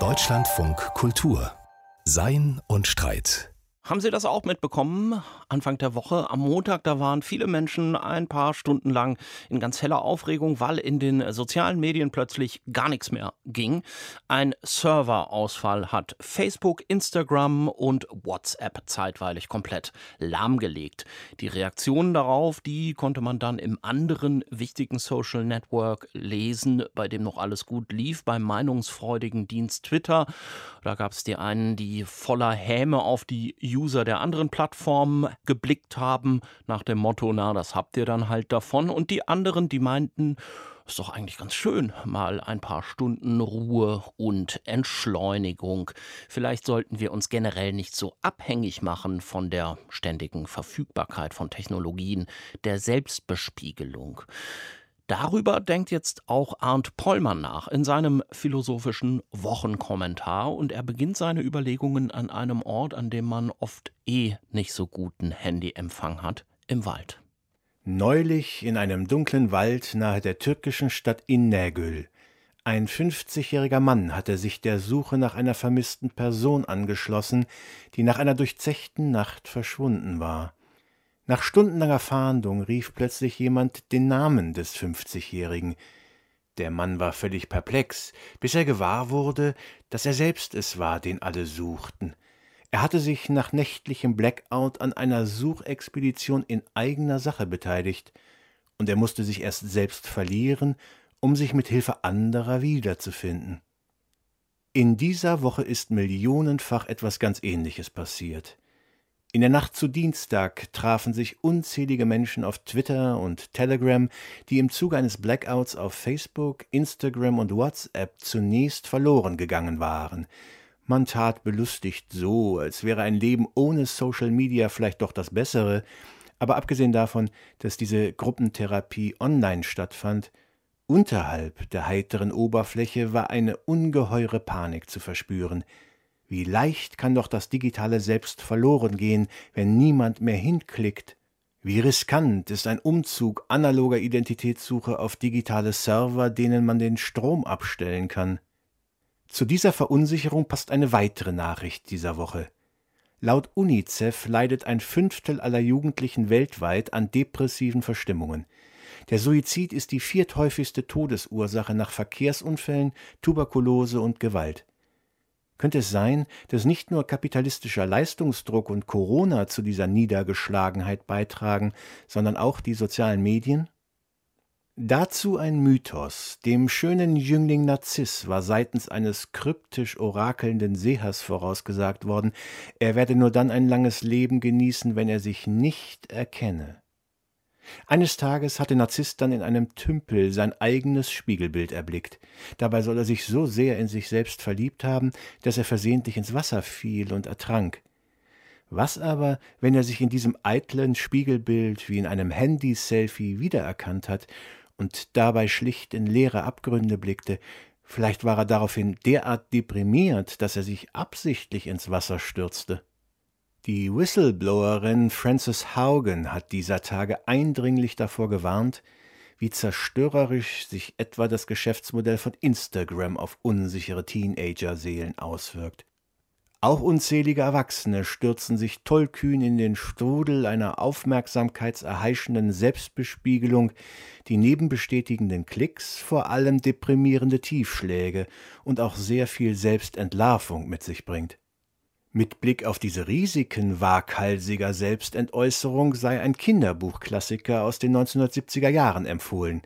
Deutschlandfunk Kultur. Sein und Streit haben Sie das auch mitbekommen? Anfang der Woche, am Montag, da waren viele Menschen ein paar Stunden lang in ganz heller Aufregung, weil in den sozialen Medien plötzlich gar nichts mehr ging. Ein Serverausfall hat Facebook, Instagram und WhatsApp zeitweilig komplett lahmgelegt. Die Reaktionen darauf, die konnte man dann im anderen wichtigen Social Network lesen, bei dem noch alles gut lief, beim meinungsfreudigen Dienst Twitter. Da gab es die einen, die voller Häme auf die User der anderen Plattformen geblickt haben, nach dem Motto, na, das habt ihr dann halt davon. Und die anderen, die meinten, ist doch eigentlich ganz schön, mal ein paar Stunden Ruhe und Entschleunigung. Vielleicht sollten wir uns generell nicht so abhängig machen von der ständigen Verfügbarkeit von Technologien, der Selbstbespiegelung. Darüber denkt jetzt auch Arndt Pollmann nach in seinem philosophischen Wochenkommentar und er beginnt seine Überlegungen an einem Ort, an dem man oft eh nicht so guten Handyempfang hat, im Wald. Neulich in einem dunklen Wald nahe der türkischen Stadt Innägül. Ein 50-jähriger Mann hatte sich der Suche nach einer vermissten Person angeschlossen, die nach einer durchzechten Nacht verschwunden war. Nach stundenlanger Fahndung rief plötzlich jemand den Namen des Fünfzigjährigen. Der Mann war völlig perplex, bis er gewahr wurde, dass er selbst es war, den alle suchten. Er hatte sich nach nächtlichem Blackout an einer Suchexpedition in eigener Sache beteiligt, und er musste sich erst selbst verlieren, um sich mit Hilfe anderer wiederzufinden. In dieser Woche ist millionenfach etwas ganz Ähnliches passiert. In der Nacht zu Dienstag trafen sich unzählige Menschen auf Twitter und Telegram, die im Zuge eines Blackouts auf Facebook, Instagram und WhatsApp zunächst verloren gegangen waren. Man tat belustigt so, als wäre ein Leben ohne Social Media vielleicht doch das bessere, aber abgesehen davon, dass diese Gruppentherapie online stattfand, unterhalb der heiteren Oberfläche war eine ungeheure Panik zu verspüren. Wie leicht kann doch das digitale Selbst verloren gehen, wenn niemand mehr hinklickt? Wie riskant ist ein Umzug analoger Identitätssuche auf digitale Server, denen man den Strom abstellen kann? Zu dieser Verunsicherung passt eine weitere Nachricht dieser Woche. Laut UNICEF leidet ein Fünftel aller Jugendlichen weltweit an depressiven Verstimmungen. Der Suizid ist die vierthäufigste Todesursache nach Verkehrsunfällen, Tuberkulose und Gewalt. Könnte es sein, dass nicht nur kapitalistischer Leistungsdruck und Corona zu dieser Niedergeschlagenheit beitragen, sondern auch die sozialen Medien? Dazu ein Mythos. Dem schönen Jüngling Narziss war seitens eines kryptisch orakelnden Sehers vorausgesagt worden, er werde nur dann ein langes Leben genießen, wenn er sich nicht erkenne. Eines Tages hatte Narziss dann in einem Tümpel sein eigenes Spiegelbild erblickt. Dabei soll er sich so sehr in sich selbst verliebt haben, dass er versehentlich ins Wasser fiel und ertrank. Was aber, wenn er sich in diesem eitlen Spiegelbild wie in einem Handy-Selfie wiedererkannt hat und dabei schlicht in leere Abgründe blickte, vielleicht war er daraufhin derart deprimiert, dass er sich absichtlich ins Wasser stürzte. Die Whistleblowerin Frances Haugen hat dieser Tage eindringlich davor gewarnt, wie zerstörerisch sich etwa das Geschäftsmodell von Instagram auf unsichere Teenager-Seelen auswirkt. Auch unzählige Erwachsene stürzen sich tollkühn in den Strudel einer aufmerksamkeitserheischenden Selbstbespiegelung, die neben bestätigenden Klicks vor allem deprimierende Tiefschläge und auch sehr viel Selbstentlarvung mit sich bringt. Mit Blick auf diese Risiken waghalsiger Selbstentäußerung sei ein Kinderbuchklassiker aus den 1970er Jahren empfohlen.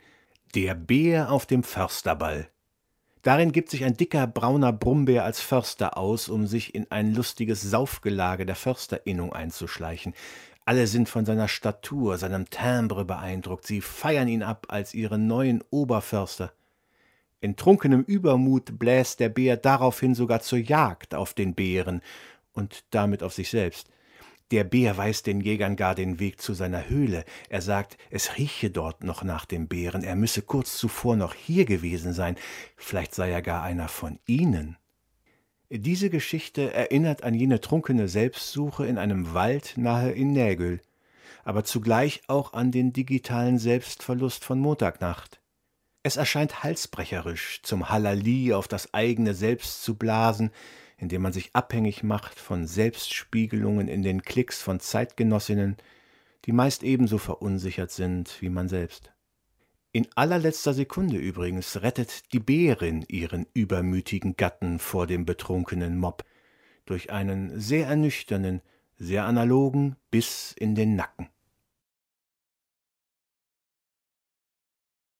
Der Bär auf dem Försterball. Darin gibt sich ein dicker brauner Brummbär als Förster aus, um sich in ein lustiges Saufgelage der Försterinnung einzuschleichen. Alle sind von seiner Statur, seinem Timbre beeindruckt, sie feiern ihn ab als ihren neuen Oberförster. In trunkenem Übermut bläst der Bär daraufhin sogar zur Jagd auf den Bären und damit auf sich selbst. Der Bär weist den Jägern gar den Weg zu seiner Höhle. Er sagt, es rieche dort noch nach dem Bären, er müsse kurz zuvor noch hier gewesen sein, vielleicht sei er gar einer von ihnen. Diese Geschichte erinnert an jene trunkene Selbstsuche in einem Wald nahe in Nägel, aber zugleich auch an den digitalen Selbstverlust von Montagnacht. Es erscheint halsbrecherisch, zum Halali auf das eigene Selbst zu blasen, indem man sich abhängig macht von Selbstspiegelungen in den Klicks von Zeitgenossinnen, die meist ebenso verunsichert sind wie man selbst. In allerletzter Sekunde übrigens rettet die Bärin ihren übermütigen Gatten vor dem betrunkenen Mob durch einen sehr ernüchternden, sehr analogen Biss in den Nacken.